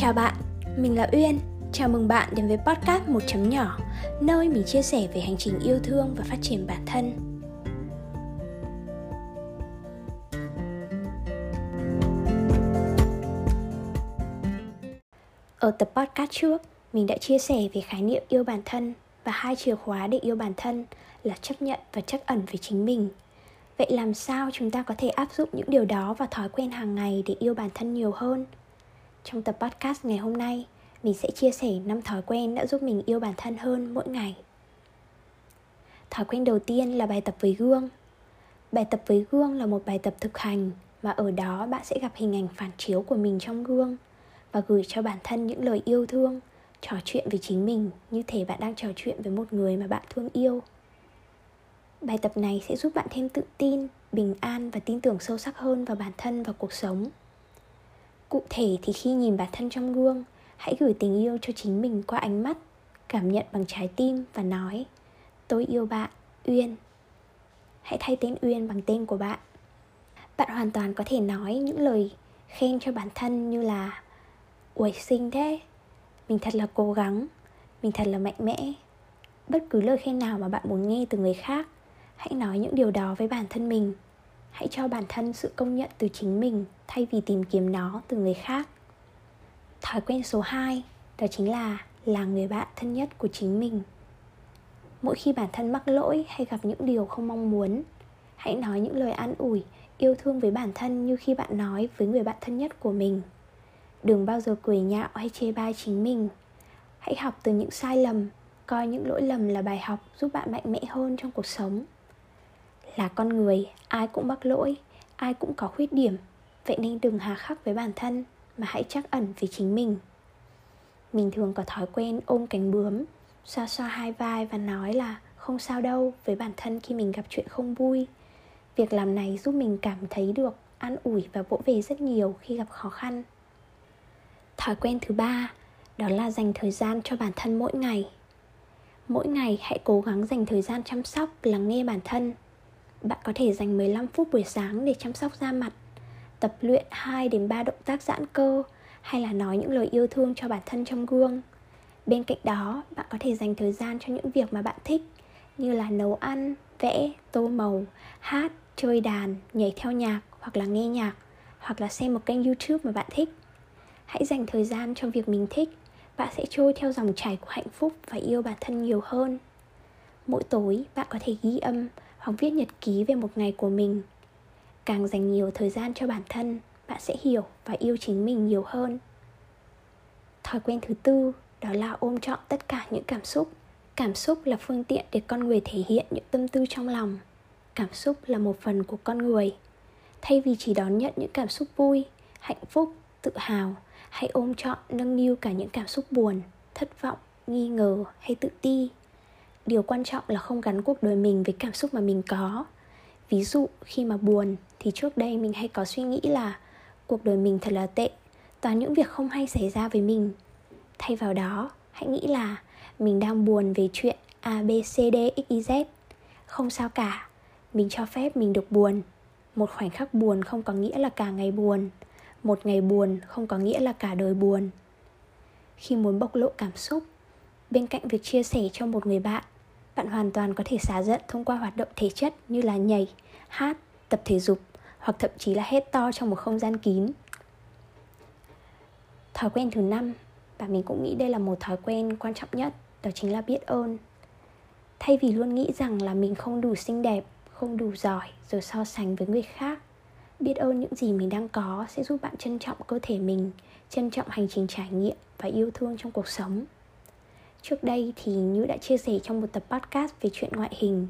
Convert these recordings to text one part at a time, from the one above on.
Chào bạn, mình là Uyên. Chào mừng bạn đến với podcast một chấm nhỏ, nơi mình chia sẻ về hành trình yêu thương và phát triển bản thân. Ở tập podcast trước, mình đã chia sẻ về khái niệm yêu bản thân và hai chìa khóa để yêu bản thân là chấp nhận và chắc ẩn với chính mình. Vậy làm sao chúng ta có thể áp dụng những điều đó vào thói quen hàng ngày để yêu bản thân nhiều hơn? Trong tập podcast ngày hôm nay, mình sẽ chia sẻ 5 thói quen đã giúp mình yêu bản thân hơn mỗi ngày. Thói quen đầu tiên là bài tập với gương. Bài tập với gương là một bài tập thực hành mà ở đó bạn sẽ gặp hình ảnh phản chiếu của mình trong gương và gửi cho bản thân những lời yêu thương, trò chuyện với chính mình như thể bạn đang trò chuyện với một người mà bạn thương yêu. Bài tập này sẽ giúp bạn thêm tự tin, bình an và tin tưởng sâu sắc hơn vào bản thân và cuộc sống. Cụ thể thì khi nhìn bản thân trong gương, hãy gửi tình yêu cho chính mình qua ánh mắt, cảm nhận bằng trái tim và nói Tôi yêu bạn, Uyên. Hãy thay tên Uyên bằng tên của bạn. Bạn hoàn toàn có thể nói những lời khen cho bản thân như là Uầy xinh thế, mình thật là cố gắng, mình thật là mạnh mẽ. Bất cứ lời khen nào mà bạn muốn nghe từ người khác, hãy nói những điều đó với bản thân mình hãy cho bản thân sự công nhận từ chính mình thay vì tìm kiếm nó từ người khác. Thói quen số 2 đó chính là là người bạn thân nhất của chính mình. Mỗi khi bản thân mắc lỗi hay gặp những điều không mong muốn, hãy nói những lời an ủi, yêu thương với bản thân như khi bạn nói với người bạn thân nhất của mình. Đừng bao giờ cười nhạo hay chê bai chính mình. Hãy học từ những sai lầm, coi những lỗi lầm là bài học giúp bạn mạnh mẽ hơn trong cuộc sống là con người, ai cũng mắc lỗi, ai cũng có khuyết điểm. Vậy nên đừng hà khắc với bản thân, mà hãy chắc ẩn về chính mình. Mình thường có thói quen ôm cánh bướm, xoa xoa hai vai và nói là không sao đâu với bản thân khi mình gặp chuyện không vui. Việc làm này giúp mình cảm thấy được an ủi và vỗ về rất nhiều khi gặp khó khăn. Thói quen thứ ba, đó là dành thời gian cho bản thân mỗi ngày. Mỗi ngày hãy cố gắng dành thời gian chăm sóc, lắng nghe bản thân bạn có thể dành 15 phút buổi sáng để chăm sóc da mặt, tập luyện 2 đến 3 động tác giãn cơ hay là nói những lời yêu thương cho bản thân trong gương. Bên cạnh đó, bạn có thể dành thời gian cho những việc mà bạn thích như là nấu ăn, vẽ, tô màu, hát, chơi đàn, nhảy theo nhạc hoặc là nghe nhạc hoặc là xem một kênh YouTube mà bạn thích. Hãy dành thời gian cho việc mình thích, bạn sẽ trôi theo dòng chảy của hạnh phúc và yêu bản thân nhiều hơn. Mỗi tối bạn có thể ghi âm hoặc viết nhật ký về một ngày của mình. Càng dành nhiều thời gian cho bản thân, bạn sẽ hiểu và yêu chính mình nhiều hơn. Thói quen thứ tư, đó là ôm trọn tất cả những cảm xúc. Cảm xúc là phương tiện để con người thể hiện những tâm tư trong lòng. Cảm xúc là một phần của con người. Thay vì chỉ đón nhận những cảm xúc vui, hạnh phúc, tự hào, hãy ôm trọn, nâng niu cả những cảm xúc buồn, thất vọng, nghi ngờ hay tự ti điều quan trọng là không gắn cuộc đời mình với cảm xúc mà mình có. Ví dụ, khi mà buồn thì trước đây mình hay có suy nghĩ là cuộc đời mình thật là tệ, toàn những việc không hay xảy ra với mình. Thay vào đó, hãy nghĩ là mình đang buồn về chuyện a, b, c, d, x, y, z. Không sao cả, mình cho phép mình được buồn. Một khoảnh khắc buồn không có nghĩa là cả ngày buồn. Một ngày buồn không có nghĩa là cả đời buồn. Khi muốn bộc lộ cảm xúc, bên cạnh việc chia sẻ cho một người bạn bạn hoàn toàn có thể xả giận thông qua hoạt động thể chất như là nhảy, hát, tập thể dục, hoặc thậm chí là hét to trong một không gian kín. Thói quen thứ năm và mình cũng nghĩ đây là một thói quen quan trọng nhất, đó chính là biết ơn. Thay vì luôn nghĩ rằng là mình không đủ xinh đẹp, không đủ giỏi rồi so sánh với người khác, biết ơn những gì mình đang có sẽ giúp bạn trân trọng cơ thể mình, trân trọng hành trình trải nghiệm và yêu thương trong cuộc sống. Trước đây thì như đã chia sẻ trong một tập podcast về chuyện ngoại hình.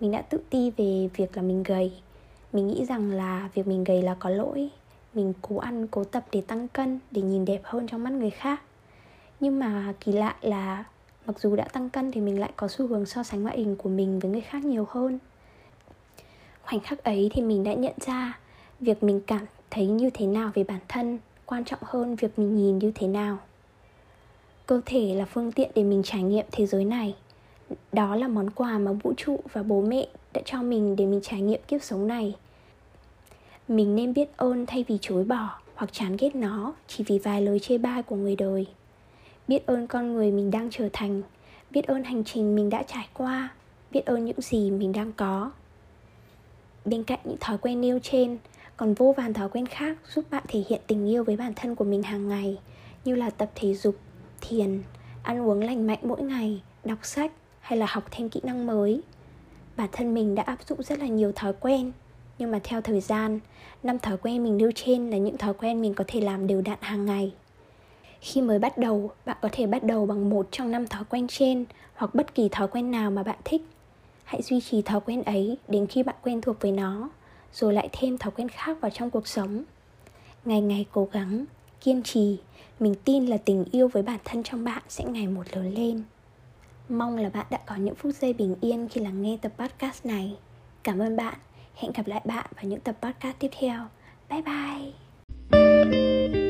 Mình đã tự ti về việc là mình gầy. Mình nghĩ rằng là việc mình gầy là có lỗi. Mình cố ăn, cố tập để tăng cân, để nhìn đẹp hơn trong mắt người khác. Nhưng mà kỳ lạ là mặc dù đã tăng cân thì mình lại có xu hướng so sánh ngoại hình của mình với người khác nhiều hơn. Khoảnh khắc ấy thì mình đã nhận ra Việc mình cảm thấy như thế nào về bản thân Quan trọng hơn việc mình nhìn như thế nào cơ thể là phương tiện để mình trải nghiệm thế giới này. Đó là món quà mà vũ trụ và bố mẹ đã cho mình để mình trải nghiệm kiếp sống này. Mình nên biết ơn thay vì chối bỏ hoặc chán ghét nó chỉ vì vài lời chê bai của người đời. Biết ơn con người mình đang trở thành. Biết ơn hành trình mình đã trải qua. Biết ơn những gì mình đang có. Bên cạnh những thói quen nêu trên, còn vô vàn thói quen khác giúp bạn thể hiện tình yêu với bản thân của mình hàng ngày, như là tập thể dục thiền, ăn uống lành mạnh mỗi ngày, đọc sách hay là học thêm kỹ năng mới. Bản thân mình đã áp dụng rất là nhiều thói quen, nhưng mà theo thời gian, năm thói quen mình nêu trên là những thói quen mình có thể làm đều đặn hàng ngày. Khi mới bắt đầu, bạn có thể bắt đầu bằng một trong năm thói quen trên hoặc bất kỳ thói quen nào mà bạn thích. Hãy duy trì thói quen ấy đến khi bạn quen thuộc với nó, rồi lại thêm thói quen khác vào trong cuộc sống. Ngày ngày cố gắng kiên trì. Mình tin là tình yêu với bản thân trong bạn sẽ ngày một lớn lên. Mong là bạn đã có những phút giây bình yên khi lắng nghe tập podcast này. Cảm ơn bạn. Hẹn gặp lại bạn vào những tập podcast tiếp theo. Bye bye.